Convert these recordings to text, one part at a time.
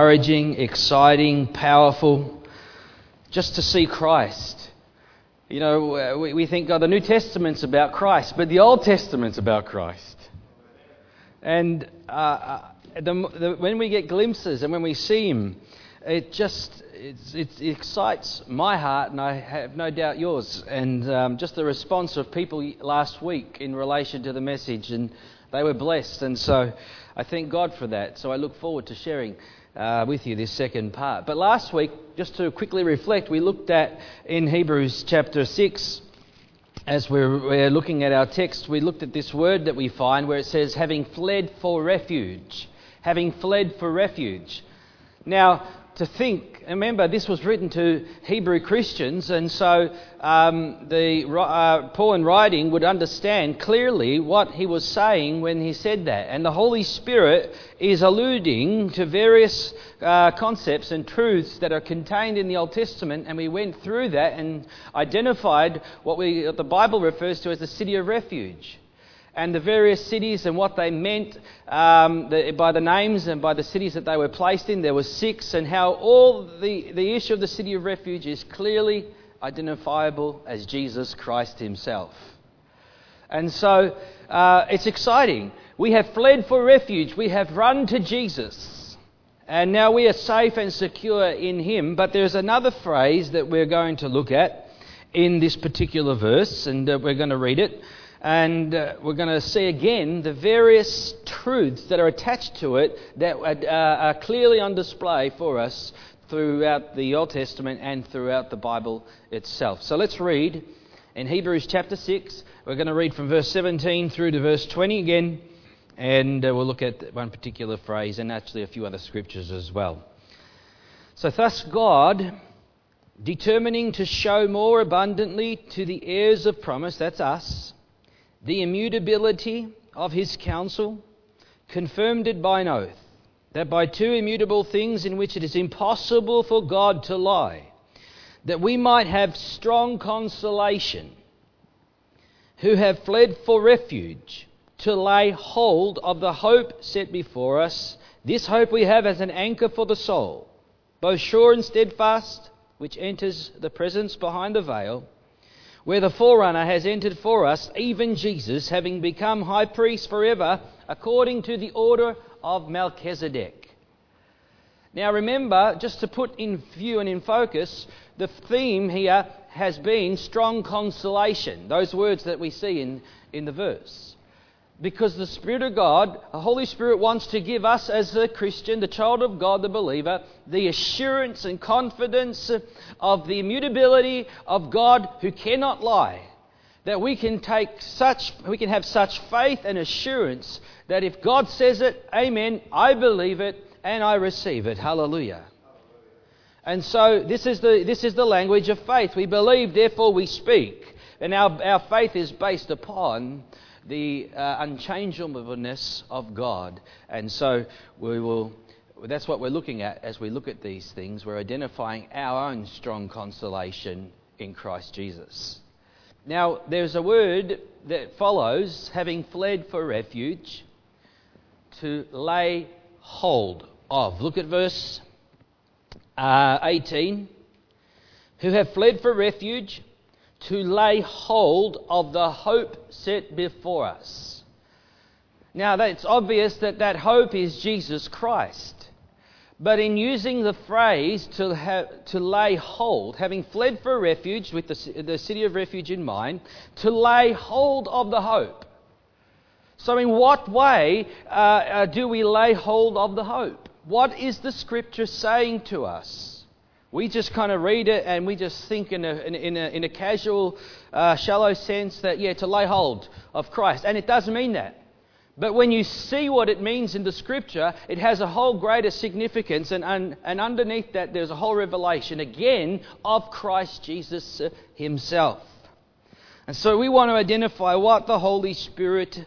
encouraging, exciting, powerful, just to see Christ. You know, we, we think, oh, the New Testament's about Christ, but the Old Testament's about Christ. And uh, uh the, the, when we get glimpses and when we see Him, it just it excites my heart, and I have no doubt yours. And um, just the response of people last week in relation to the message, and they were blessed. And so I thank God for that. So I look forward to sharing uh, with you this second part. But last week, just to quickly reflect, we looked at in Hebrews chapter 6, as we're, we're looking at our text, we looked at this word that we find where it says, having fled for refuge. Having fled for refuge. Now, to think, remember, this was written to Hebrew Christians, and so um, the, uh, Paul in writing would understand clearly what he was saying when he said that. And the Holy Spirit is alluding to various uh, concepts and truths that are contained in the Old Testament, and we went through that and identified what, we, what the Bible refers to as the city of refuge and the various cities and what they meant um, the, by the names and by the cities that they were placed in. There were six, and how all the, the issue of the city of refuge is clearly identifiable as Jesus Christ Himself. And so uh, it's exciting. We have fled for refuge, we have run to Jesus, and now we are safe and secure in Him. But there's another phrase that we're going to look at in this particular verse, and uh, we're going to read it. And uh, we're going to see again the various truths that are attached to it that uh, are clearly on display for us throughout the Old Testament and throughout the Bible itself. So let's read in Hebrews chapter 6. We're going to read from verse 17 through to verse 20 again, and uh, we'll look at one particular phrase and actually a few other scriptures as well. So, thus, God, determining to show more abundantly to the heirs of promise, that's us, the immutability of his counsel, confirmed it by an oath, that by two immutable things in which it is impossible for God to lie, that we might have strong consolation, who have fled for refuge, to lay hold of the hope set before us. This hope we have as an anchor for the soul, both sure and steadfast, which enters the presence behind the veil where the forerunner has entered for us, even Jesus, having become high priest forever, according to the order of Melchizedek. Now, remember, just to put in view and in focus, the theme here has been strong consolation, those words that we see in, in the verse. Because the Spirit of God, the Holy Spirit wants to give us as a Christian, the child of God, the believer, the assurance and confidence of the immutability of God who cannot lie. That we can take such, we can have such faith and assurance that if God says it, amen, I believe it and I receive it. Hallelujah. And so this is the, this is the language of faith. We believe, therefore we speak. And our, our faith is based upon the uh, unchangeableness of God. And so we will. That's what we're looking at as we look at these things. We're identifying our own strong consolation in Christ Jesus. Now, there's a word that follows, having fled for refuge, to lay hold of. Look at verse uh, 18. Who have fled for refuge to lay hold of the hope set before us. Now, it's obvious that that hope is Jesus Christ. But in using the phrase to, have, to lay hold, having fled for refuge with the, the city of refuge in mind, to lay hold of the hope. So, in what way uh, uh, do we lay hold of the hope? What is the scripture saying to us? We just kind of read it and we just think in a, in a, in a casual, uh, shallow sense that, yeah, to lay hold of Christ. And it does mean that. But when you see what it means in the scripture, it has a whole greater significance, and, and, and underneath that, there's a whole revelation again of Christ Jesus uh, himself. And so we want to identify what the Holy Spirit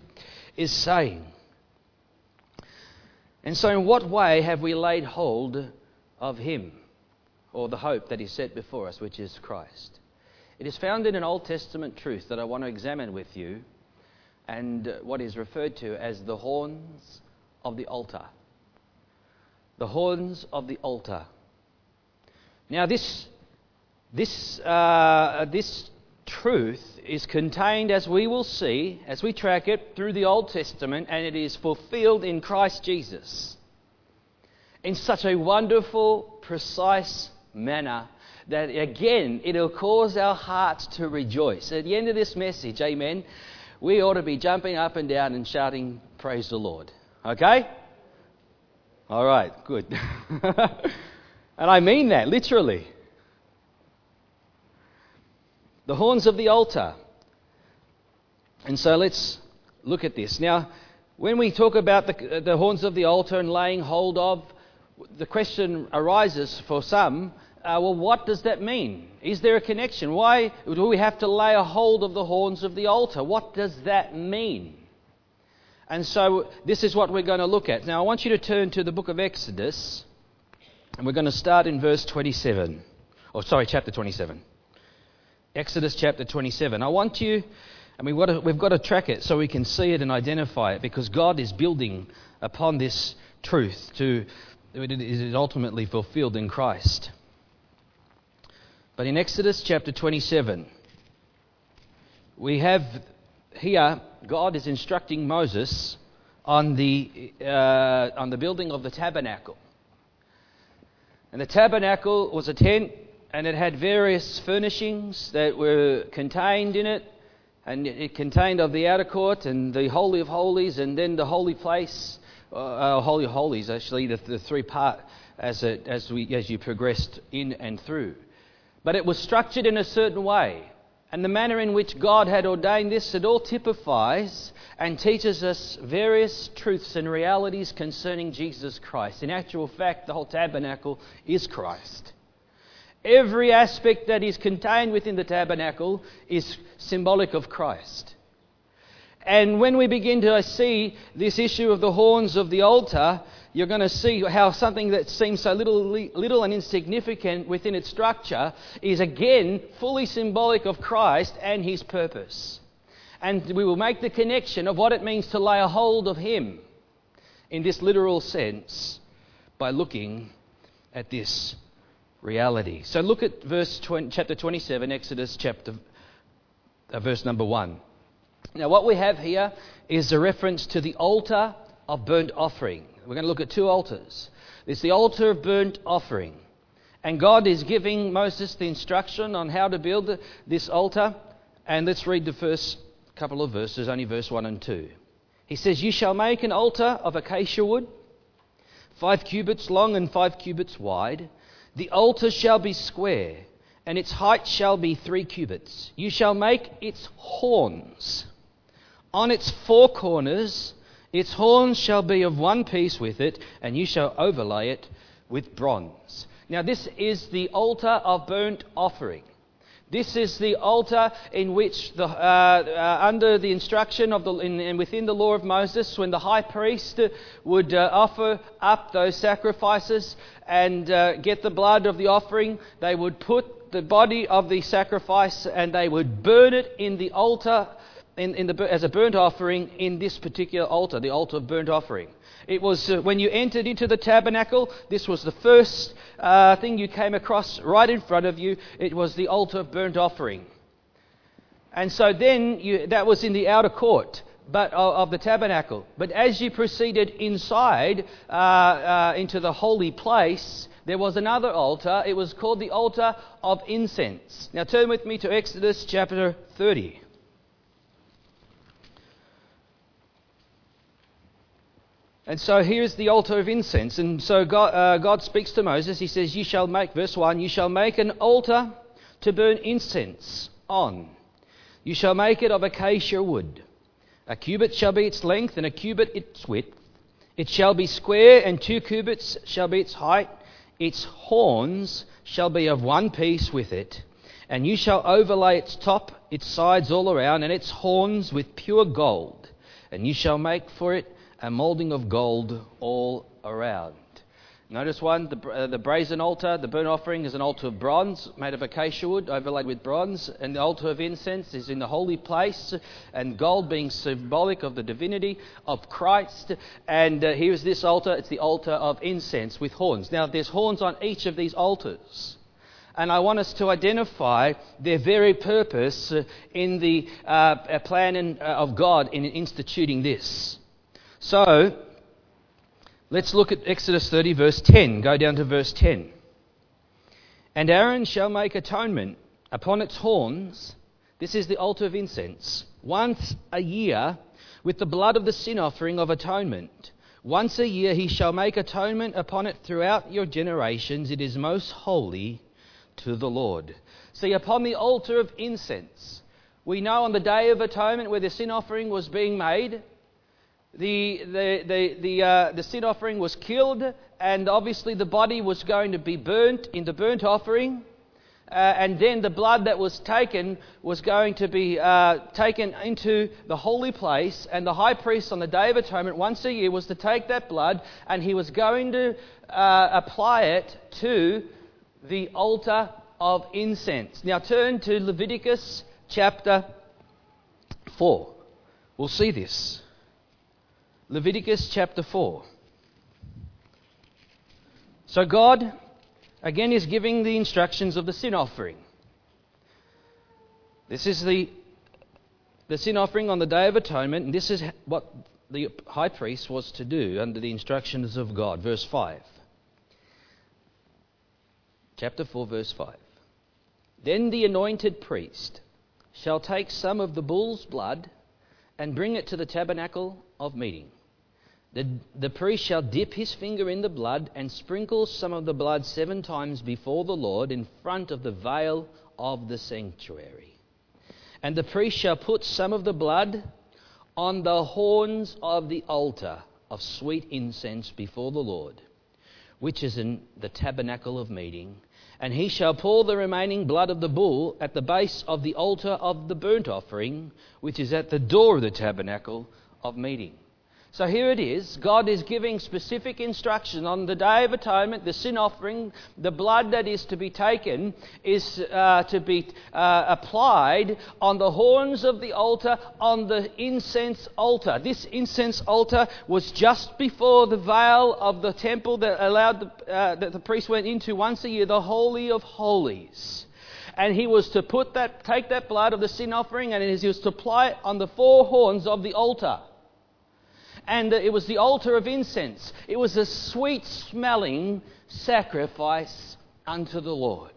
is saying. And so, in what way have we laid hold of him? Or the hope that is set before us, which is Christ. It is found in an Old Testament truth that I want to examine with you, and what is referred to as the horns of the altar. the horns of the altar. Now, this, this, uh, this truth is contained, as we will see, as we track it through the Old Testament, and it is fulfilled in Christ Jesus in such a wonderful, precise manner that again it'll cause our hearts to rejoice. At the end of this message, amen, we ought to be jumping up and down and shouting, Praise the Lord. Okay? All right, good. and I mean that literally. The horns of the altar. And so let's look at this. Now, when we talk about the, the horns of the altar and laying hold of, the question arises for some uh, well, what does that mean? Is there a connection? Why do we have to lay a hold of the horns of the altar? What does that mean? And so, this is what we're going to look at. Now, I want you to turn to the book of Exodus, and we're going to start in verse 27. Or, oh, sorry, chapter 27. Exodus chapter 27. I want you, and we've got, to, we've got to track it so we can see it and identify it because God is building upon this truth to it is ultimately fulfilled in Christ. But in Exodus chapter 27, we have here God is instructing Moses on the, uh, on the building of the tabernacle. And the tabernacle was a tent and it had various furnishings that were contained in it. And it contained of the outer court and the Holy of Holies and then the holy place, uh, uh Holy Holies, actually, the, the three part as, it, as, we, as you progressed in and through. But it was structured in a certain way. And the manner in which God had ordained this, it all typifies and teaches us various truths and realities concerning Jesus Christ. In actual fact, the whole tabernacle is Christ. Every aspect that is contained within the tabernacle is symbolic of Christ. And when we begin to see this issue of the horns of the altar, you're going to see how something that seems so little, little and insignificant within its structure is again fully symbolic of Christ and his purpose. And we will make the connection of what it means to lay a hold of him in this literal sense by looking at this reality. So look at verse 20, chapter 27, Exodus chapter, uh, verse number 1. Now, what we have here is a reference to the altar of burnt offering. We're going to look at two altars. It's the altar of burnt offering. And God is giving Moses the instruction on how to build this altar. And let's read the first couple of verses, only verse 1 and 2. He says, You shall make an altar of acacia wood, five cubits long and five cubits wide. The altar shall be square, and its height shall be three cubits. You shall make its horns. On its four corners its horns shall be of one piece with it, and you shall overlay it with bronze. Now, this is the altar of burnt offering. This is the altar in which, the, uh, uh, under the instruction of the, in, in within the law of Moses, when the high priest would uh, offer up those sacrifices and uh, get the blood of the offering, they would put the body of the sacrifice and they would burn it in the altar in, in the, as a burnt offering in this particular altar, the altar of burnt offering. It was uh, when you entered into the tabernacle, this was the first uh, thing you came across right in front of you. It was the altar of burnt offering. And so then you, that was in the outer court but of, of the tabernacle. But as you proceeded inside uh, uh into the holy place, there was another altar. It was called the altar of incense. Now turn with me to Exodus chapter 30. And so here's the altar of incense. And so God, uh, God speaks to Moses. He says, You shall make, verse 1, you shall make an altar to burn incense on. You shall make it of acacia wood. A cubit shall be its length, and a cubit its width. It shall be square, and two cubits shall be its height. Its horns shall be of one piece with it. And you shall overlay its top, its sides all around, and its horns with pure gold. And you shall make for it a molding of gold all around. Notice one, the, uh, the brazen altar, the burnt offering is an altar of bronze made of acacia wood overlaid with bronze, and the altar of incense is in the holy place, and gold being symbolic of the divinity of Christ. And uh, here's this altar, it's the altar of incense with horns. Now, there's horns on each of these altars. And I want us to identify their very purpose in the uh, plan uh, of God in instituting this. So, Let's look at Exodus 30, verse 10. Go down to verse 10. And Aaron shall make atonement upon its horns. This is the altar of incense. Once a year with the blood of the sin offering of atonement. Once a year he shall make atonement upon it throughout your generations. It is most holy to the Lord. See, upon the altar of incense, we know on the day of atonement where the sin offering was being made, the, the, the, the, uh, the sin offering was killed, and obviously the body was going to be burnt in the burnt offering. Uh, and then the blood that was taken was going to be uh, taken into the holy place. And the high priest on the Day of Atonement, once a year, was to take that blood and he was going to uh, apply it to the altar of incense. Now turn to Leviticus chapter 4. We'll see this. Leviticus chapter 4. So God, again, is giving the instructions of the sin offering. This is the, the sin offering on the Day of Atonement, and this is what the high priest was to do under the instructions of God. Verse 5. Chapter 4, verse 5. Then the anointed priest shall take some of the bull's blood and bring it to the tabernacle of meeting. The, the priest shall dip his finger in the blood and sprinkle some of the blood seven times before the Lord in front of the veil of the sanctuary. And the priest shall put some of the blood on the horns of the altar of sweet incense before the Lord, which is in the tabernacle of meeting. And he shall pour the remaining blood of the bull at the base of the altar of the burnt offering, which is at the door of the tabernacle of meeting. So here it is. God is giving specific instruction on the Day of Atonement, the sin offering, the blood that is to be taken is uh, to be uh, applied on the horns of the altar, on the incense altar. This incense altar was just before the veil of the temple that allowed the, uh, that the priest went into once a year, the Holy of Holies and he was to put that, take that blood of the sin offering and he was to apply it on the four horns of the altar and it was the altar of incense. It was a sweet smelling sacrifice unto the Lord.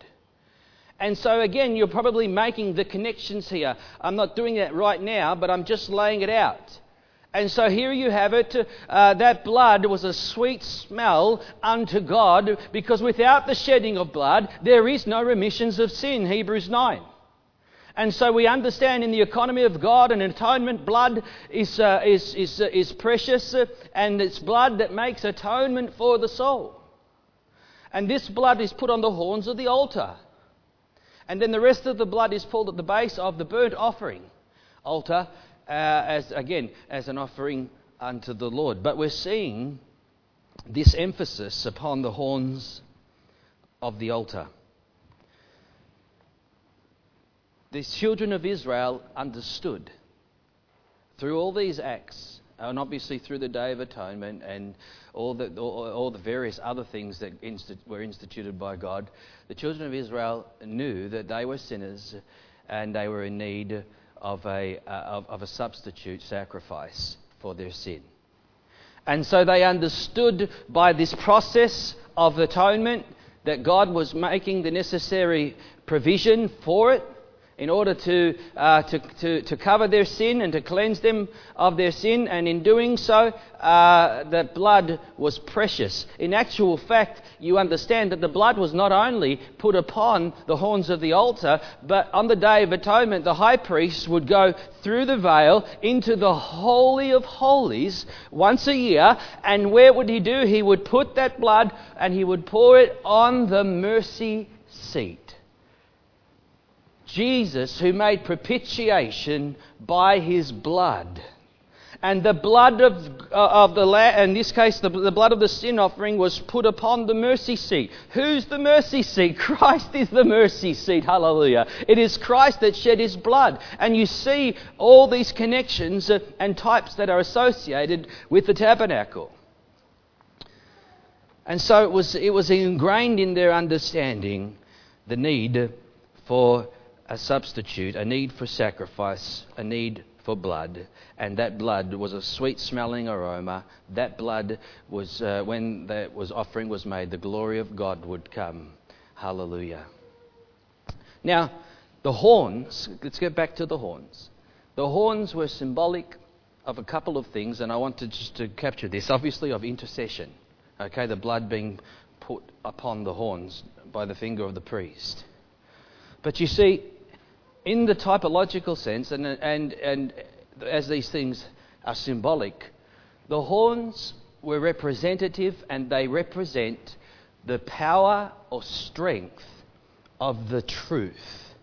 And so, again, you're probably making the connections here. I'm not doing that right now, but I'm just laying it out. And so here you have it. Uh, that blood was a sweet smell unto God because without the shedding of blood, there is no remissions of sin. Hebrews 9. And so we understand in the economy of God, an atonement blood is, uh, is, is, uh, is precious, uh, and it's blood that makes atonement for the soul. And this blood is put on the horns of the altar. And then the rest of the blood is pulled at the base of the burnt offering altar, uh, as again, as an offering unto the Lord. But we're seeing this emphasis upon the horns of the altar. The children of Israel understood through all these acts, and obviously through the Day of Atonement and all the, all, all the various other things that insti- were instituted by God, the children of Israel knew that they were sinners and they were in need of a, uh, of, of a substitute sacrifice for their sin. And so they understood by this process of atonement that God was making the necessary provision for it in order to, uh, to, to, to, cover their sin and to cleanse them of their sin, and in doing so, uh, the blood was precious. In actual fact, you understand that the blood was not only put upon the horns of the altar, but on the Day of Atonement, the high priest would go through the veil into the Holy of Holies once a year, and where would he do? He would put that blood and he would pour it on the mercy seat. Jesus, who made propitiation by his blood. and the blood of, uh, of the la- in this case, the, the blood of the sin offering was put upon the mercy seat. Who's the mercy seat? Christ is the mercy seat. Hallelujah. It is Christ that shed his blood. And you see all these connections uh, and types that are associated with the tabernacle. And so it was, it was ingrained in their understanding the need for a substitute, a need for sacrifice, a need for blood and that blood was a sweet smelling aroma. That blood was, uh, when that was offering was made, the glory of God would come. Hallelujah. Now, the horns, let's get back to the horns. The horns were symbolic of a couple of things, and I wanted just to capture this, obviously, of intercession. Okay, the blood being put upon the horns by the finger of the priest. But you see, in the typological sense, and, and, and as these things are symbolic, the horns were representative and they represent the power or strength of the truth.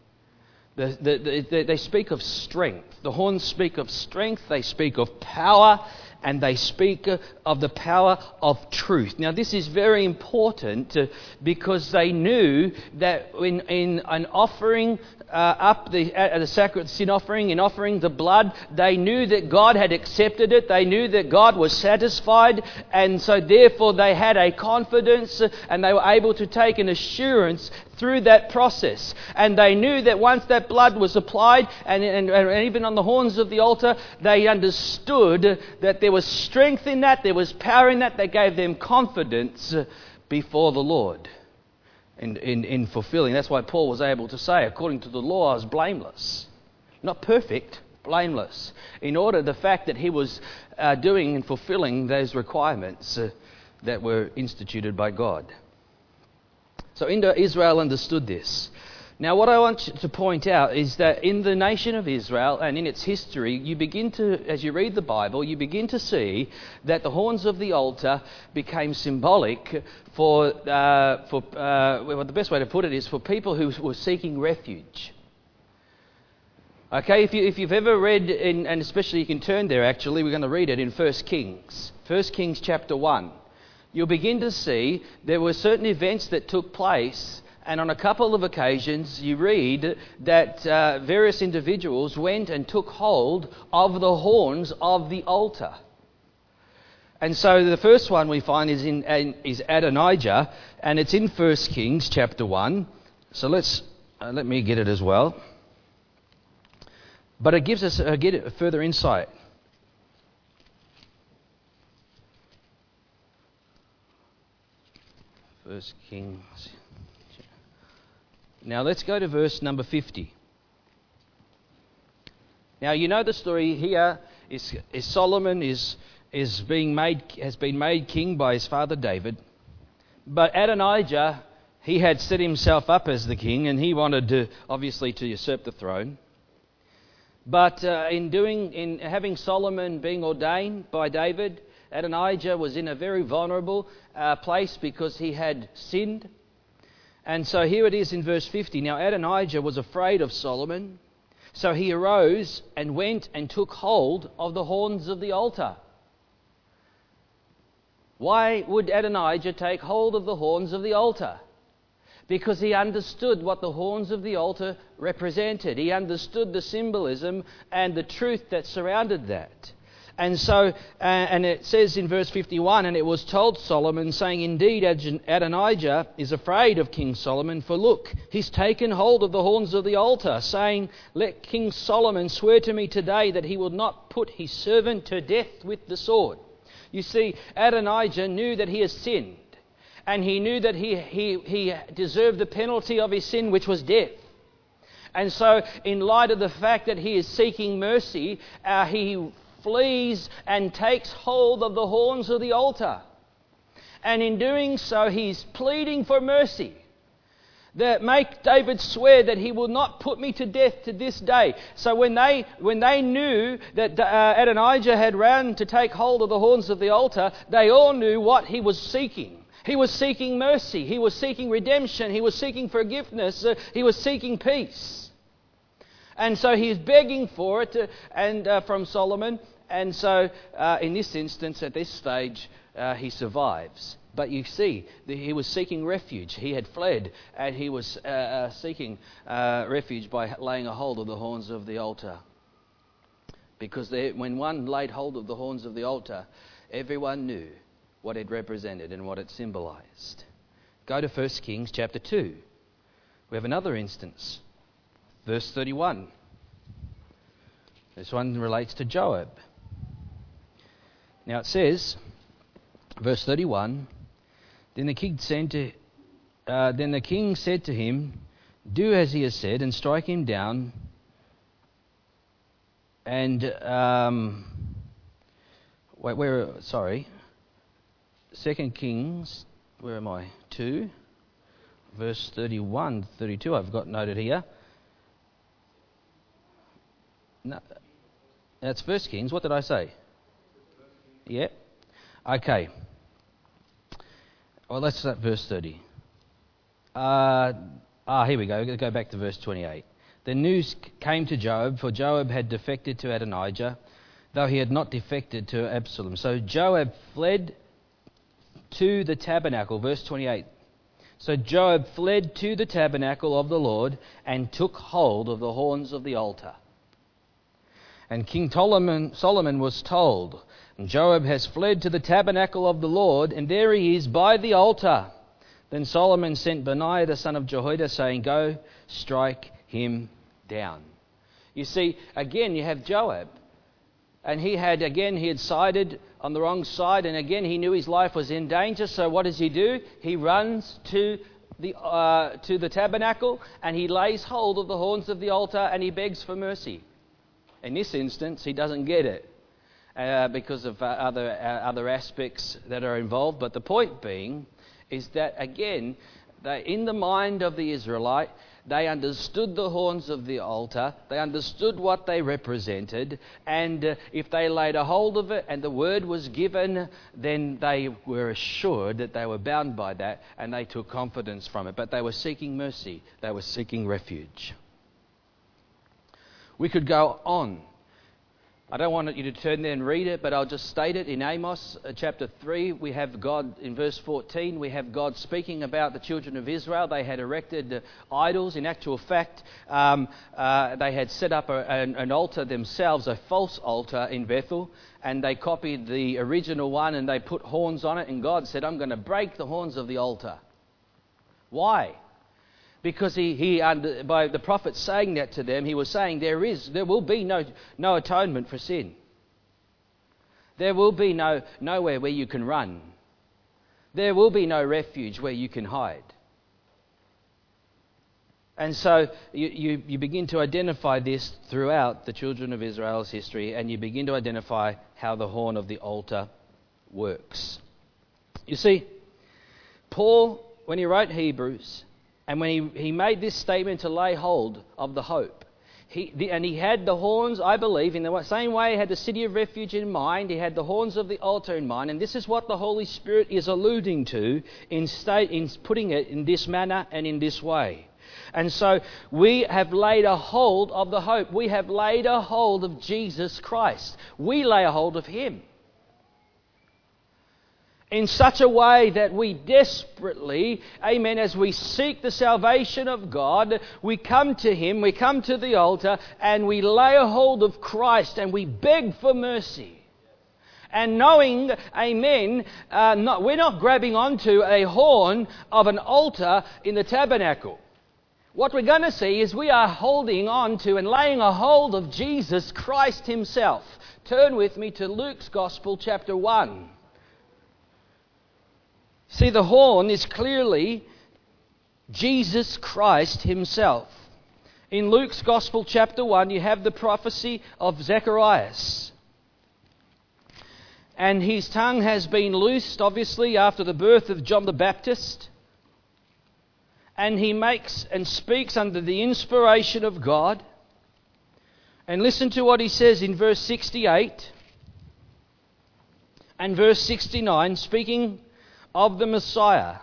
The, the, the, they speak of strength. The horns speak of strength, they speak of power, and they speak of the power of truth. Now, this is very important because they knew that in, in an offering uh, up the, uh, the sacred sin offering, in offering the blood, they knew that God had accepted it. They knew that God was satisfied, and so therefore they had a confidence and they were able to take an assurance through that process. And they knew that once that blood was applied, and, and, and, even on the horns of the altar, they understood that there was strength in that, there was power in that, that gave them confidence before the Lord in, in, in fulfilling. That's why Paul was able to say, according to the law, I was blameless. Not perfect, blameless. In order, the fact that he was uh, doing and fulfilling those requirements uh, that were instituted by God. So Israel understood this. Now, what I want to point out is that in the nation of Israel and in its history, you begin to, as you read the Bible, you begin to see that the horns of the altar became symbolic for, uh, for uh, well, the best way to put it is for people who were seeking refuge. Okay, if, you, you've ever read, in, and especially you can turn there actually, we're going to read it in 1 Kings. 1 Kings chapter 1 you'll begin to see there were certain events that took place. And on a couple of occasions, you read that uh, various individuals went and took hold of the horns of the altar. And so the first one we find is, in, is Adonijah, and it's in 1 Kings chapter 1. So let's, uh, let me get it as well. But it gives us uh, get further insight. First Kings. Now let's go to verse number 50. Now you know the story here is, is Solomon is, is being made, has been made king by his father David. But Adonijah, he had set himself up as the king and he wanted to, obviously to usurp the throne. But uh, in doing, in having Solomon being ordained by David, Adonijah was in a very vulnerable uh, place because he had sinned. And so here it is in verse 50. Now Adonijah was afraid of Solomon, so he arose and went and took hold of the horns of the altar. Why would Adonijah take hold of the horns of the altar? Because he understood what the horns of the altar represented. He understood the symbolism and the truth that surrounded that. And so, uh, and it says in verse 51, and it was told Solomon, saying, Indeed, Adonijah is afraid of King Solomon, for look, he's taken hold of the horns of the altar, saying, Let King Solomon swear to me today that he will not put his servant to death with the sword. You see, Adonijah knew that he has sinned, and he knew that he, he, he deserved the penalty of his sin, which was death. And so, in light of the fact that he is seeking mercy, uh, he flees and takes hold of the horns of the altar. And in doing so, he's pleading for mercy. That make David swear that he will not put me to death to this day. So when they, when they knew that uh, Adonijah had ran to take hold of the horns of the altar, they all knew what he was seeking. He was seeking mercy. He was seeking redemption. He was seeking forgiveness. Uh, he was seeking peace. And so he's begging for it to, and uh, from Solomon, and so uh, in this instance, at this stage, uh, he survives. But you see, he was seeking refuge. He had fled, and he was uh, uh, seeking uh, refuge by laying a hold of the horns of the altar. Because they, when one laid hold of the horns of the altar, everyone knew what it represented and what it symbolized. Go to 1 Kings chapter 2. We have another instance. Verse 31. This one relates to Joab. Now it says, verse 31 Then the king said to, uh, then the king said to him, Do as he has said, and strike him down. And um, wait, where? Sorry, Second Kings. Where am I? Two, verse 31, 32. I've got noted here. No, that's First Kings. What did I say? Yeah. Okay. Well, let's start verse 30. Uh, ah, here we go. We're Go back to verse 28. The news came to Joab, for Joab had defected to Adonijah, though he had not defected to Absalom. So Joab fled to the tabernacle. Verse 28. So Joab fled to the tabernacle of the Lord and took hold of the horns of the altar. And King Solomon, was told, Joab has fled to the tabernacle of the Lord, and there he is by the altar. Then Solomon sent Benaiah the son of Jehoiada, saying, Go strike him down. You see, again, you have Joab. And he had, again, he had sided on the wrong side, and again, he knew his life was in danger. So what does he do? He runs to the, uh, to the tabernacle and he lays hold of the horns of the altar and he begs for mercy. In this instance, he doesn't get it uh, because of uh, other, uh, other aspects that are involved. But the point being is that, again, they, in the mind of the Israelite, they understood the horns of the altar, they understood what they represented, and uh, if they laid a hold of it and the word was given, then they were assured that they were bound by that and they took confidence from it. But they were seeking mercy, they were seeking refuge. We could go on. I don't want you to turn there and read it, but I'll just state it. In Amos uh, chapter 3, we have God, in verse 14, we have God speaking about the children of Israel. They had erected uh, idols. In actual fact, um, uh, they had set up a, an, an altar themselves, a false altar in Bethel, and they copied the original one and they put horns on it. And God said, I'm going to break the horns of the altar. Why? Because he, he under, by the prophet saying that to them, he was saying there is, there will be no, no atonement for sin. There will be no, nowhere where you can run. There will be no refuge where you can hide. And so you, you, you, begin to identify this throughout the children of Israel's history, and you begin to identify how the horn of the altar works. You see, Paul, when he wrote Hebrews, and when he, he made this statement to lay hold of the hope, he, the, and he had the horns, I believe, in the same way he had the city of refuge in mind, he had the horns of the altar in mind, and this is what the Holy Spirit is alluding to in, state, in putting it in this manner and in this way. And so we have laid a hold of the hope. We have laid a hold of Jesus Christ. We lay a hold of Him in such a way that we desperately, amen, as we seek the salvation of God, we come to Him, we come to the altar, and we lay a hold of Christ and we beg for mercy. And knowing, amen, uh, not, we're not grabbing onto a horn of an altar in the tabernacle. What we're going to see is we are holding on to and laying a hold of Jesus Christ Himself. Turn with me to Luke's Gospel, chapter 1. See, the horn is clearly Jesus Christ Himself. In Luke's Gospel, chapter 1, you have the prophecy of Zacharias. And his tongue has been loosed, obviously, after the birth of John the Baptist. And he makes and speaks under the inspiration of God. And listen to what he says in verse 68 and verse 69, speaking of the Messiah.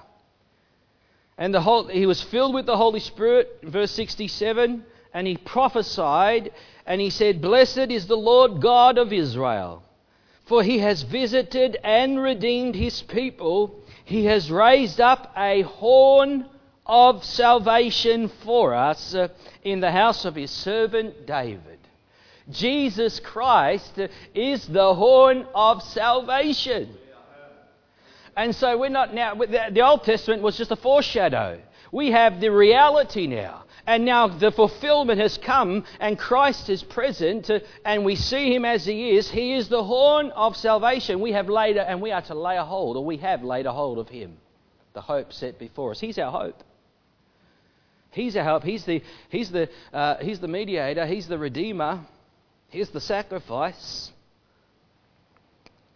And the whole, he was filled with the Holy Spirit, verse 67, and he prophesied and he said, Blessed is the Lord God of Israel, for he has visited and redeemed his people. He has raised up a horn of salvation for us uh, in the house of his servant David. Jesus Christ is the horn of salvation. And so we're not now, the Old Testament was just a foreshadow. We have the reality now. And now the fulfillment has come, and Christ is present, and we see him as he is. He is the horn of salvation. We have laid, and we are to lay a hold, or we have laid a hold of him. The hope set before us. He's our hope. He's our hope. He's the, he's the, uh, he's the mediator. He's the redeemer. He's the sacrifice.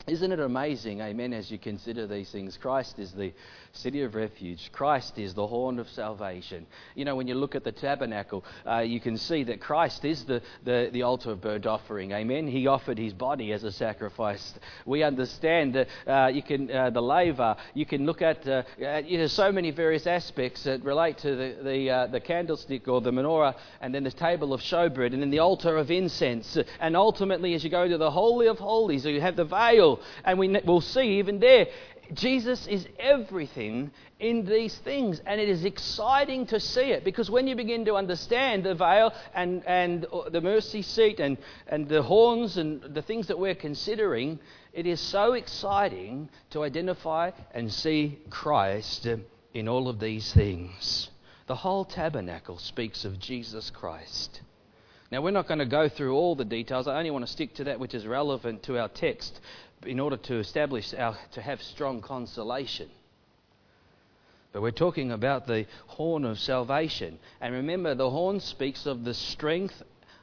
Isn't it amazing, amen, as you consider these things? Christ is the city of refuge. Christ is the horn of salvation. You know, when you look at the tabernacle, uh, you can see that Christ is the, the, the altar of burnt offering. Amen. He offered his body as a sacrifice. We understand that uh, you can, uh, the laver, you can look at, uh, at, you know, so many various aspects that relate to the, the, uh, the candlestick or the menorah, and then the table of showbread, and then the altar of incense. And ultimately, as you go to the Holy of Holies, you have the veil, and we, will see even there, Jesus is everything in these things, and it is exciting to see it because when you begin to understand the veil and, and uh, the mercy seat and, and the horns and the things that we're considering, it is so exciting to identify and see Christ in all of these things. The whole tabernacle speaks of Jesus Christ. Now, we're not going to go through all the details. I only want to stick to that which is relevant to our text in order to establish our, to have strong consolation. But we're talking about the horn of salvation. And remember, the horn speaks of the strength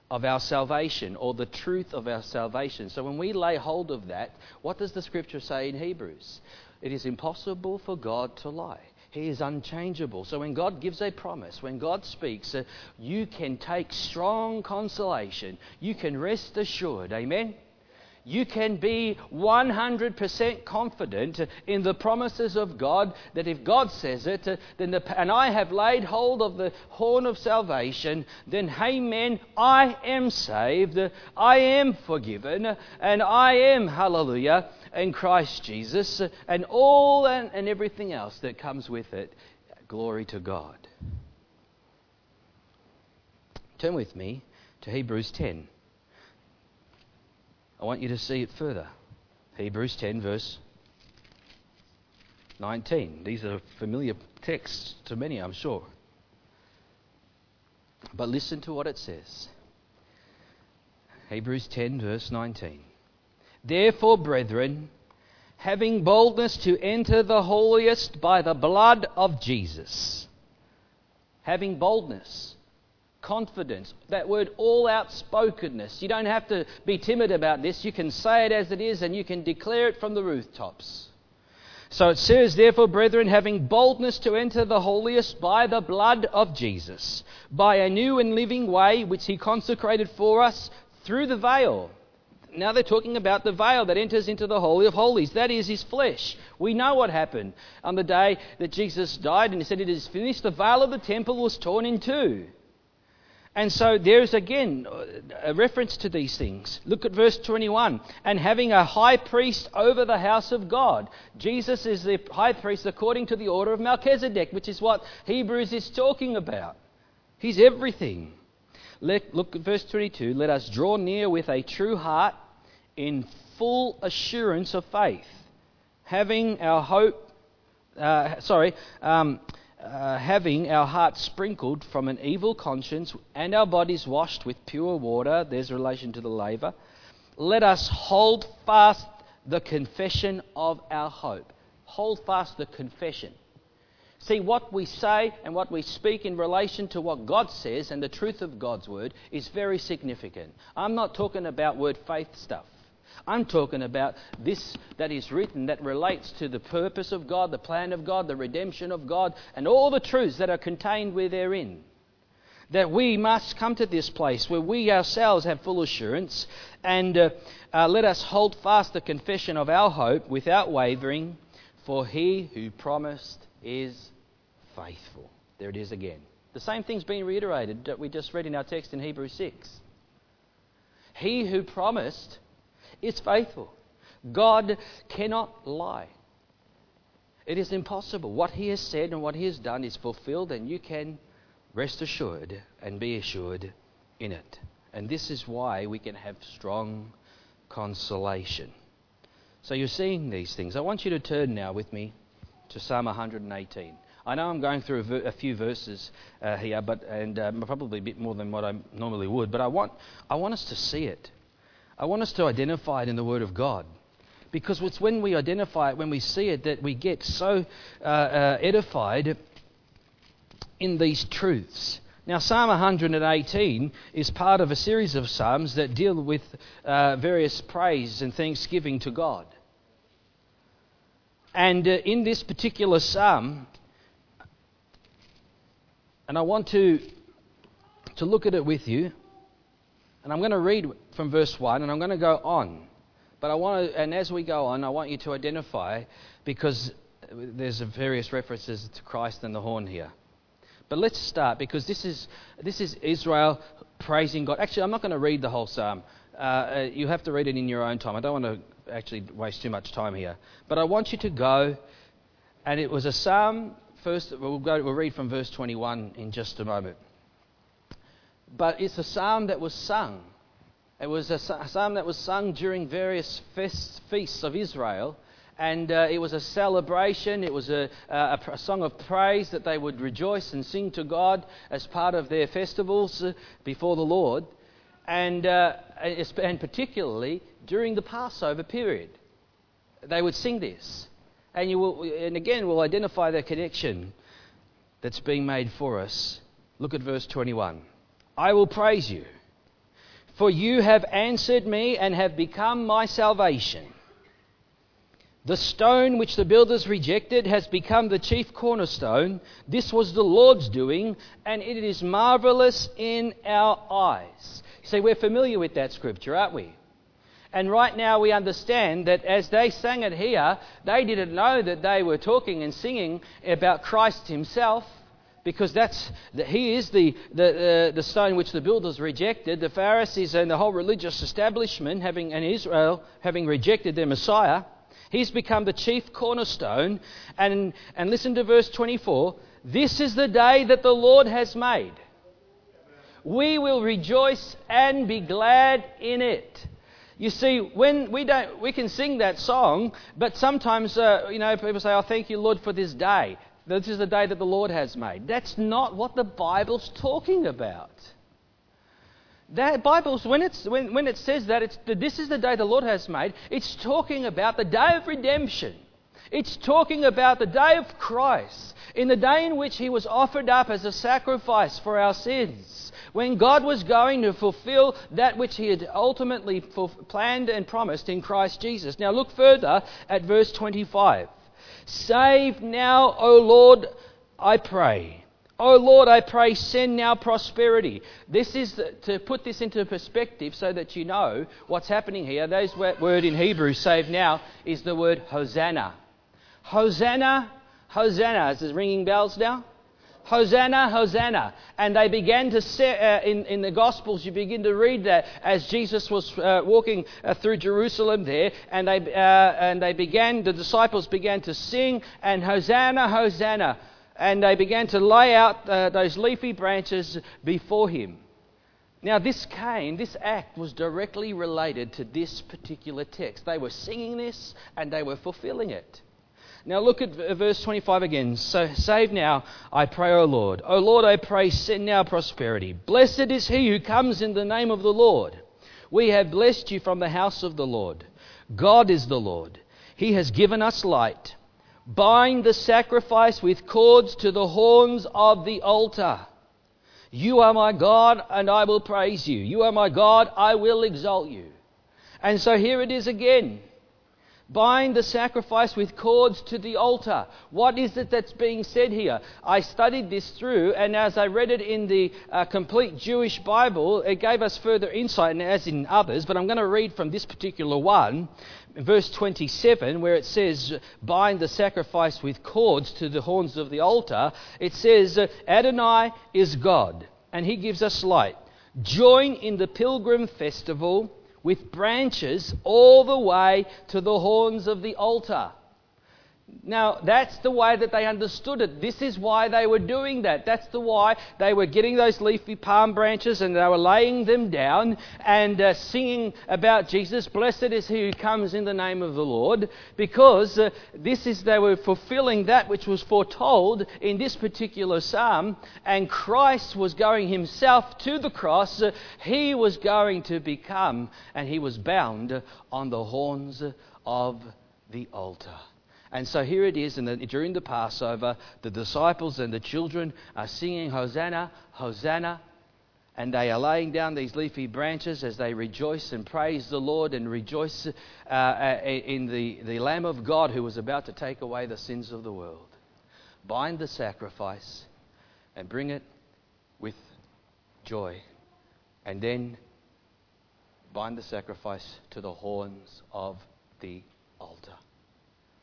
of our salvation or the truth of our salvation. So when we lay hold of that, what does the scripture say in Hebrews? It is impossible for God to lie. He is unchangeable. So when God gives a promise, when God speaks, uh, you can take strong consolation. You can rest assured. Amen? You can be 100% confident in the promises of God that if God says it, then the, and I have laid hold of the horn of salvation, then amen, I am saved, I am forgiven, and I am, hallelujah, in Christ Jesus, and all and, and everything else that comes with it. Glory to God. Turn with me to Hebrews 10. I want you to see it further. Hebrews 10, verse 19. These are familiar texts to many, I'm sure. But listen to what it says. Hebrews 10, verse 19. Therefore, brethren, having boldness to enter the holiest by the blood of Jesus, having boldness confidence, that word all outspokenness. You don't have to be timid about this. You can say it as it is and you can declare it from the rooftops. So it says, Therefore, brethren, having boldness to enter the holiest by the blood of Jesus, by a new and living way which he consecrated for us through the veil. Now they're talking about the veil that enters into the Holy of Holies. That is his flesh. We know what happened on the day that Jesus died and he said, It is finished. The veil of the temple was torn in two. And so there's again a reference to these things. Look at verse 21. And having a high priest over the house of God. Jesus is the high priest according to the order of Melchizedek, which is what Hebrews is talking about. He's everything. Let, look at verse 22. Let us draw near with a true heart in full assurance of faith, having our hope, uh, sorry, um, uh, having our hearts sprinkled from an evil conscience and our bodies washed with pure water, there's relation to the laver, let us hold fast the confession of our hope. Hold fast the confession. See, what we say and what we speak in relation to what God says and the truth of God's word is very significant. I'm not talking about word faith stuff. I'm talking about this that is written that relates to the purpose of God, the plan of God, the redemption of God, and all the truths that are contained therein. That we must come to this place where we ourselves have full assurance and uh, uh, let us hold fast the confession of our hope without wavering, for he who promised is faithful. There it is again. The same thing's been reiterated that we just read in our text in Hebrews 6. He who promised is faithful. God cannot lie. It is impossible. What He has said and what He has done is fulfilled, and you can rest assured and be assured in it. And this is why we can have strong consolation. So you're seeing these things. I want you to turn now with me to Psalm 118. I know I'm going through a, ver- a few verses uh, here, but and um, probably a bit more than what I normally would. But I want I want us to see it. I want us to identify it in the Word of God, because it's when we identify it, when we see it, that we get so uh, uh, edified in these truths. Now, Psalm 118 is part of a series of psalms that deal with uh, various praise and thanksgiving to God. And uh, in this particular psalm, and I want to, to look at it with you, and I'm going to read from verse 1, and I'm going to go on. But I want to, and as we go on, I want you to identify, because there's various references to Christ and the horn here. But let's start because this is, this is Israel praising God. Actually, I'm not going to read the whole psalm. Uh, uh, you have to read it in your own time. I don't want to actually waste too much time here. But I want you to go, and it was a psalm. First, we'll, go, we'll read from verse 21 in just a moment. But it's a psalm that was sung. It was a psalm that was sung during various feasts of Israel and uh, it was a celebration. It was a, a, a, song of praise that they would rejoice and sing to God as part of their festivals uh, before the Lord, and, uh, and particularly during the Passover period. They would sing this. And, you will, and again, we'll identify the connection that's being made for us. Look at verse 21. I will praise you, for you have answered me and have become my salvation. The stone which the builders rejected has become the chief cornerstone. This was the Lord's doing, and it is marvelous in our eyes. See, we're familiar with that scripture, aren't we? And right now we understand that as they sang it here, they didn't know that they were talking and singing about Christ Himself. Because that's he is the, the, uh, the stone which the builders rejected. The Pharisees and the whole religious establishment, having and Israel having rejected their Messiah, He's become the chief cornerstone. And, and listen to verse 24 this is the day that the Lord has made. We will rejoice and be glad in it. You see, when we don't, we can sing that song, but sometimes, uh, you know, people say, "Oh, thank you, Lord, for this day. This is the day that the Lord has made." That's not what the Bible's talking about. That Bible's when it's when, when it says that it's this is the day the Lord has made, it's talking about the day of redemption. It's talking about the day of Christ, in the day in which he was offered up as a sacrifice for our sins. When God was going to fulfill that which he had ultimately planned and promised in Christ Jesus. Now look further at verse 25. Save now, O Lord, I pray. O Lord, I pray, send now prosperity. This is to put this into perspective so that you know what's happening here. Those word in Hebrew, save now, is the word Hosanna. Hosanna, Hosanna. Is this ringing bells now? Hosanna, Hosanna. And they began to say, uh, in, in the Gospels, you begin to read that as Jesus was uh, walking uh, through Jerusalem there, and they, uh, and they began, the disciples began to sing, and Hosanna, Hosanna and they began to lay out uh, those leafy branches before him. Now, this came, this act was directly related to this particular text. They were singing this and they were fulfilling it. Now, look at uh, verse 25 again. So, save now, I pray, O Lord. O Lord, I pray, send now prosperity. Blessed is he who comes in the name of the Lord. We have blessed you from the house of the Lord. God is the Lord. He has given us light Bind the sacrifice with cords to the horns of the altar. You are my God, and I will praise you. You are my God, I will exalt you. And so here it is again. Bind the sacrifice with cords to the altar. What is it that's being said here? I studied this through, and as I read it in the uh, complete Jewish Bible, it gave us further insight, and as in others, but I'm going to read from this particular one, verse 27, where it says, Bind the sacrifice with cords to the horns of the altar. It says, Adonai is God, and he gives us light. Join in the pilgrim festival with branches all the way to the horns of the altar. Now, that's the way that they understood it. This is why they were doing that. That's the why they were getting those leafy palm branches and they were laying them down and uh, singing about Jesus. Blessed is he who comes in the name of the Lord. Because uh, this is, they were fulfilling that which was foretold in this particular psalm. And Christ was going himself to the cross. Uh, he was going to become, and he was bound on the horns of the altar. And so here it is, and during the Passover, the disciples and the children are singing Hosanna, Hosanna, and they are laying down these leafy branches as they rejoice and praise the Lord and rejoice uh, uh, in the, the Lamb of God who was about to take away the sins of the world. Bind the sacrifice and bring it with joy, and then bind the sacrifice to the horns of the altar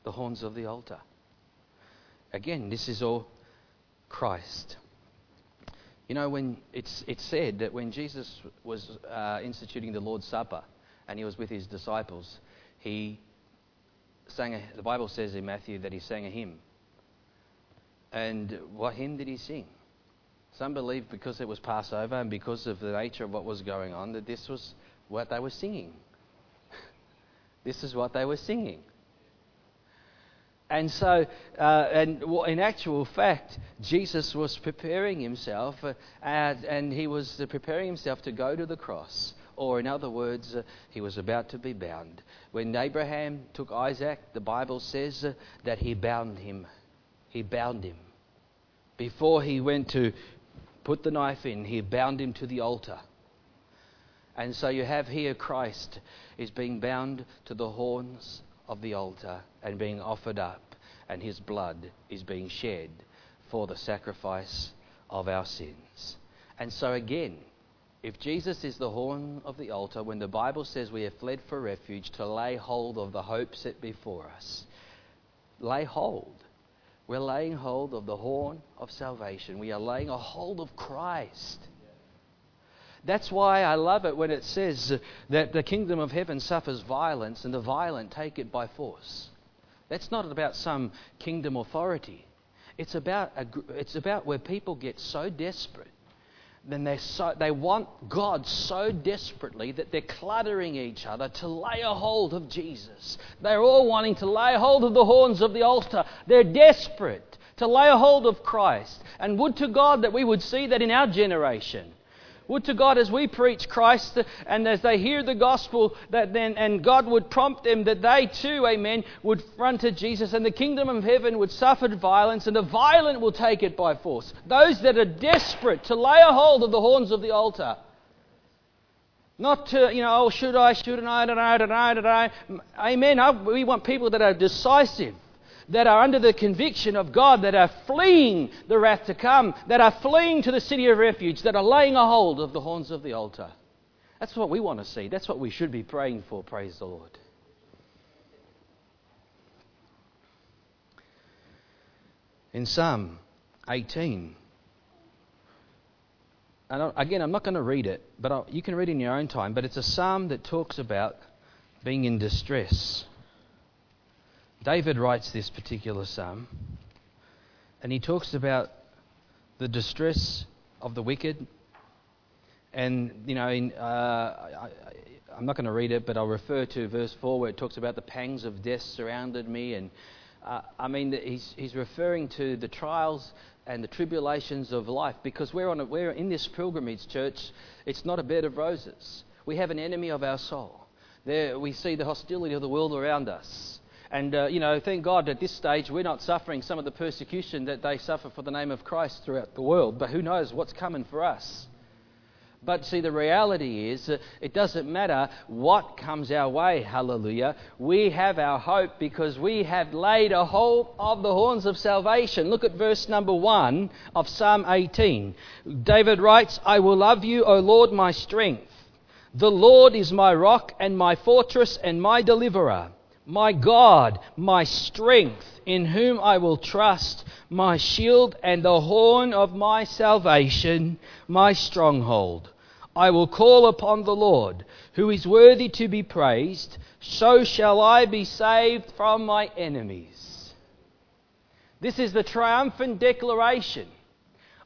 the horns of the altar. Again, this is all Christ. You know, when it's, it's said that when Jesus was uh, instituting the Lord's Supper and he was with his disciples, he sang, a, the Bible says in Matthew that he sang a hymn. And what hymn did he sing? Some believe because it was Passover and because of the nature of what was going on that this was what they were singing. this is what they were singing. And so, uh, and in actual fact, Jesus was preparing himself, uh, and, he was preparing himself to go to the cross. Or, in other words, uh, he was about to be bound. When Abraham took Isaac, the Bible says uh, that he bound him. He bound him. Before he went to put the knife in, he bound him to the altar. And so you have here Christ is being bound to the horns of the altar and being offered up, and his blood is being shed for the sacrifice of our sins. And so, again, if Jesus is the horn of the altar, when the Bible says we have fled for refuge to lay hold of the hope set before us, lay hold. We're laying hold of the horn of salvation. We are laying a hold of Christ. That's why I love it when it says that the kingdom of heaven suffers violence and the violent take it by force. That's not about some kingdom authority. It's about, a, it's about where people get so desperate. Then they so, they want God so desperately that they're cluttering each other to lay a hold of Jesus. They're all wanting to lay hold of the horns of the altar. They're desperate to lay a hold of Christ. And would to God that we would see that in our generation. Would to God as we preach Christ and as they hear the gospel that then and God would prompt them that they too, amen, would run to Jesus and the kingdom of heaven would suffer violence and the violent will take it by force. Those that are desperate to lay a hold of the horns of the altar. Not to, you know, oh, should I, shouldn't I, I, don't I, don't I. Amen. We want people that are decisive that are under the conviction of God, that are fleeing the wrath to come, that are fleeing to the city of refuge, that are laying a hold of the horns of the altar. That's what we want to see. That's what we should be praying for, praise the Lord. In Psalm 18, and again, I'm not going to read it, but you can read it in your own time, but it's a psalm that talks about being in distress. David writes this particular psalm, and he talks about the distress of the wicked. And, you know, in, uh, I, am not going to read it, but I'll refer to verse 4 where it talks about the pangs of death surrounded me. And, uh, I mean, he's, he's referring to the trials and the tribulations of life because we're, on a, we're in this pilgrimage church. It's not a bed of roses. We have an enemy of our soul. There we see the hostility of the world around us. And, uh, you know, thank God at this stage we're not suffering some of the persecution that they suffer for the name of Christ throughout the world. But who knows what's coming for us? But see, the reality is it doesn't matter what comes our way, hallelujah. We have our hope because we have laid a hold of the horns of salvation. Look at verse number 1 of Psalm 18. David writes, I will love you, O Lord, my strength. The Lord is my rock and my fortress and my deliverer, my God, my strength, in whom I will trust, my shield and the horn of my salvation, my stronghold. I will call upon the Lord, who is worthy to be praised. So shall I be saved from my enemies. This is the triumphant declaration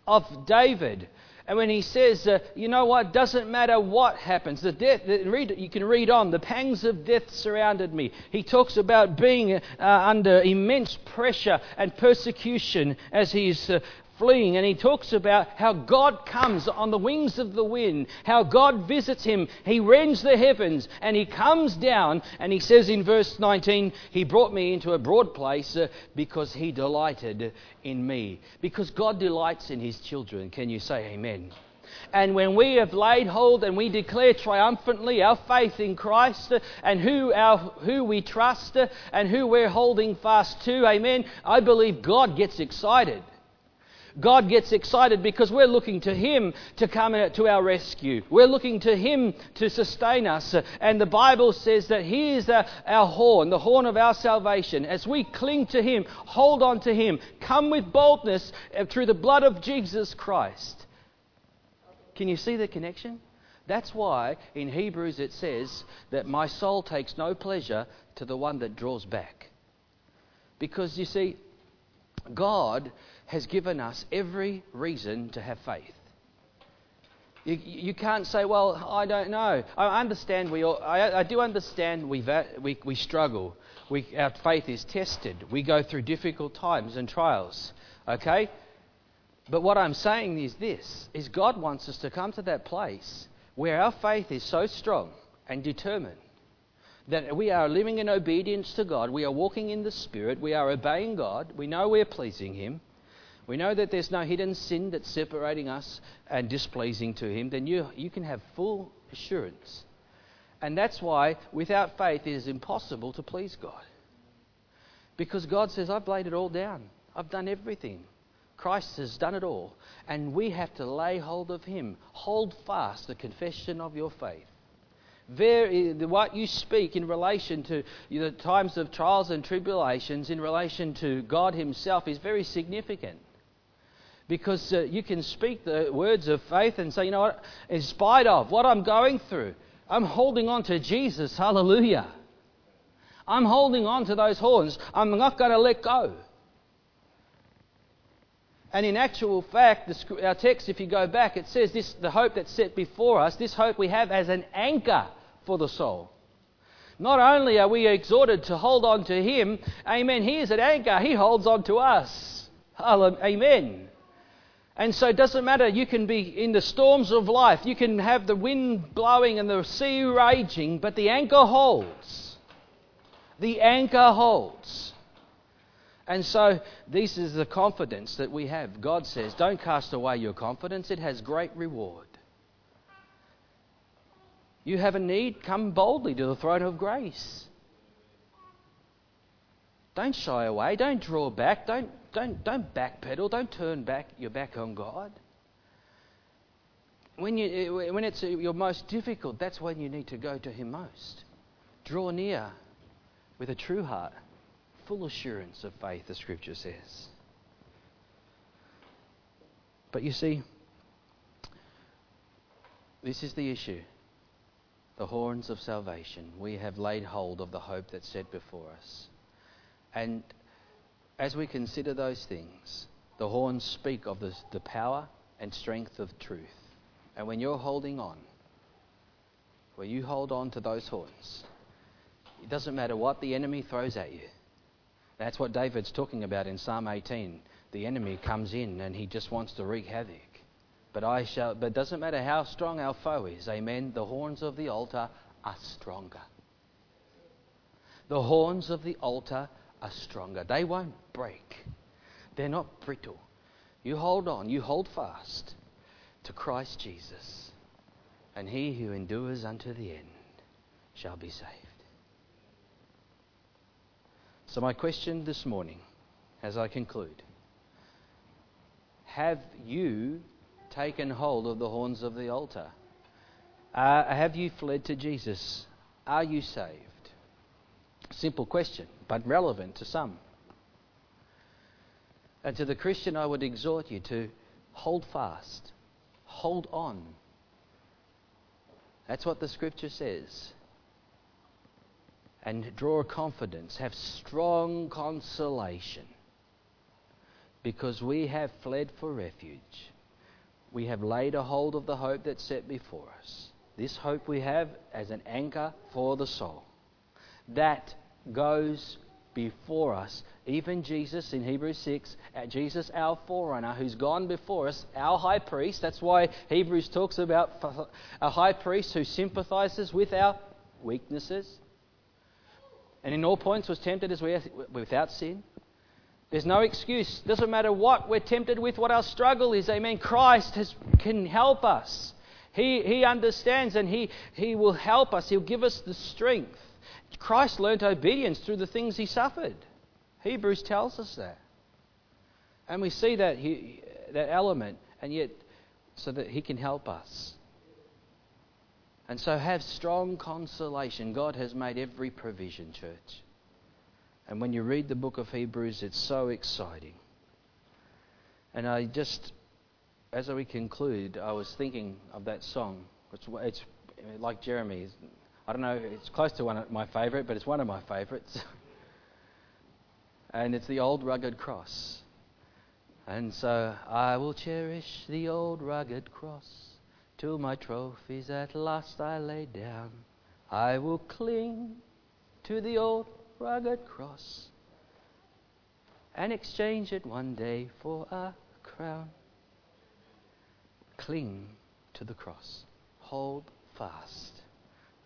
of David and when he says, uh, you know what, doesn't matter what happens, the death, the, read, you can read on, the pangs of death surrounded me. He talks about being uh, under immense pressure and persecution as he's uh, fleeing. And he talks about how God comes on the wings of the wind, how God visits him. He rends the heavens and he comes down. And he says in verse 19, He brought me into a broad place uh, because he delighted in me. Because God delights in his children. Can you say amen? And when we have laid hold and we declare triumphantly our faith in Christ uh, and who, our, who we trust uh, and who we're holding fast to, amen, I believe God gets excited. God gets excited because we're looking to Him to come to our rescue. We're looking to Him to sustain us. And the Bible says that He is our horn, the horn of our salvation. As we cling to Him, hold on to Him, come with boldness uh, through the blood of Jesus Christ. Can you see the connection? That's why in Hebrews it says that my soul takes no pleasure to the one that draws back. Because you see, God has given us every reason to have faith. You, you can't say, well, I don't know. I understand we all, I, I do understand we, uh, we, we struggle. We, our faith is tested. We go through difficult times and trials. Okay? But what I'm saying is this is God wants us to come to that place where our faith is so strong and determined that we are living in obedience to God, we are walking in the Spirit, we are obeying God, we know we're pleasing Him, we know that there's no hidden sin that's separating us and displeasing to Him, then you, you can have full assurance. And that's why without faith it is impossible to please God. Because God says, I've laid it all down, I've done everything. Christ has done it all. And we have to lay hold of Him. Hold fast the confession of your faith. Very, what you speak in relation to the times of trials and tribulations, in relation to God Himself, is very significant because uh, you can speak the words of faith and say, you know what, in spite of what I'm going through, I'm holding on to Jesus. Hallelujah. I'm holding on to those horns. I'm not going to let go. And in actual fact, the, our text, if you go back, it says this the hope that's set before us, this hope we have as an anchor for the soul. Not only are we exhorted to hold on to Him, amen, He is an anchor, He holds on to us. Amen. And so it doesn't matter, you can be in the storms of life, you can have the wind blowing and the sea raging, but the anchor holds. The anchor holds. And so this is the confidence that we have. God says, Don't cast away your confidence, it has great reward. You have a need, come boldly to the throne of grace. Don't shy away, don't draw back, don't don't, don't backpedal. Don't turn back your back on God. When, you, when it's your most difficult, that's when you need to go to Him most. Draw near with a true heart, full assurance of faith, the Scripture says. But you see, this is the issue the horns of salvation. We have laid hold of the hope that's set before us. And as we consider those things, the horns speak of the, the power and strength of truth. And when you're holding on, when you hold on to those horns, it doesn't matter what the enemy throws at you. That's what David's talking about in Psalm 18. The enemy comes in and he just wants to wreak havoc. But I shall but it doesn't matter how strong our foe is, amen. The horns of the altar are stronger. The horns of the altar are stronger. They won't break, they're not brittle. You hold on, you hold fast to Christ Jesus. and he who endures unto the end shall be saved. So, my question this morning, as I conclude have you taken hold of the horns of the altar? Uh, have you fled to Jesus? Are you saved? Simple question, but relevant to some. And to the Christian, I would exhort you to hold fast, hold on. That's what the scripture says. And draw confidence, have strong consolation, because we have fled for refuge. We have laid a hold of the hope that's set before us. This hope we have as an anchor for the soul. That goes before us. Even Jesus in Hebrews 6, uh, Jesus, our forerunner, who's gone before us, our high priest. That's why Hebrews talks about a high priest who sympathizes with our weaknesses and in all points was tempted as we are without sin. There's no excuse. Doesn't matter what we're tempted with, what our struggle is. Amen. Christ has, can help us. He, he understands and he, he will help us. He'll give us the strength. Christ learnt obedience through the things he suffered. Hebrews tells us that. And we see that, he, that element, and yet, so that he can help us. And so have strong consolation. God has made every provision, church. And when you read the book of Hebrews, it's so exciting. And I just, as we conclude, I was thinking of that song. It's, it's like Jeremy. I don't know, it's close to one of my favourite, but it's one of my favourites. and it's the old rugged cross. And so I will cherish the old rugged cross till my trophies at last I lay down. I will cling to the old rugged cross and exchange it one day for a crown. Cling to the cross. Hold fast.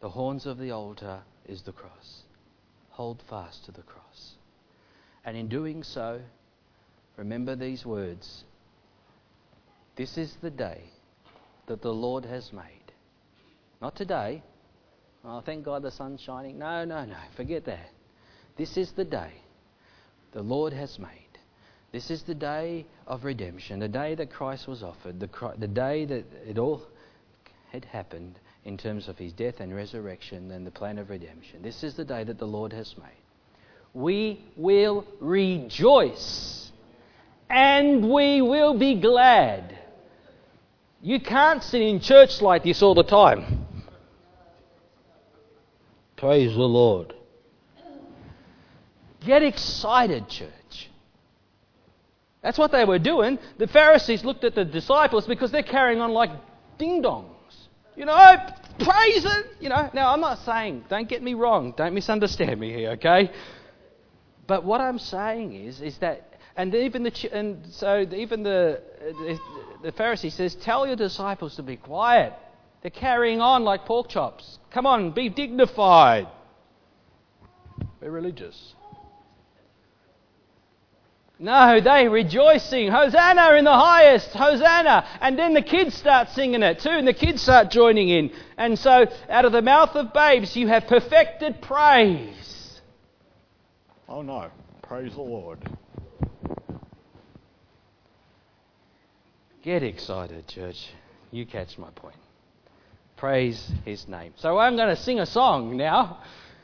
The horns of the altar is the cross. Hold fast to the cross. And in doing so, remember these words This is the day that the Lord has made. Not today. Oh, thank God the sun's shining. No, no, no. Forget that. This is the day the Lord has made. This is the day of redemption, the day that Christ was offered, the, the day that it all had happened in terms of his death and resurrection and the plan of redemption. This is the day that the Lord has made. We will rejoice and we will be glad. You can't sit in church like this all the time. Praise the Lord. Get excited, church. That's what they were doing. The Pharisees looked at the disciples because they're carrying on like ding dongs. You know, praise it. You know, now I'm not saying, don't get me wrong, don't misunderstand me here, okay? But what I'm saying is, is that, and even the, and so even the, the, the Pharisee says, tell your disciples to be quiet. They're carrying on like pork chops. Come on, be dignified. Be religious. No, they rejoicing. Hosanna in the highest. Hosanna. And then the kids start singing it too, and the kids start joining in. And so, out of the mouth of babes, you have perfected praise. Oh no. Praise the Lord. Get excited, church. You catch my point. Praise his name. So, I'm going to sing a song now.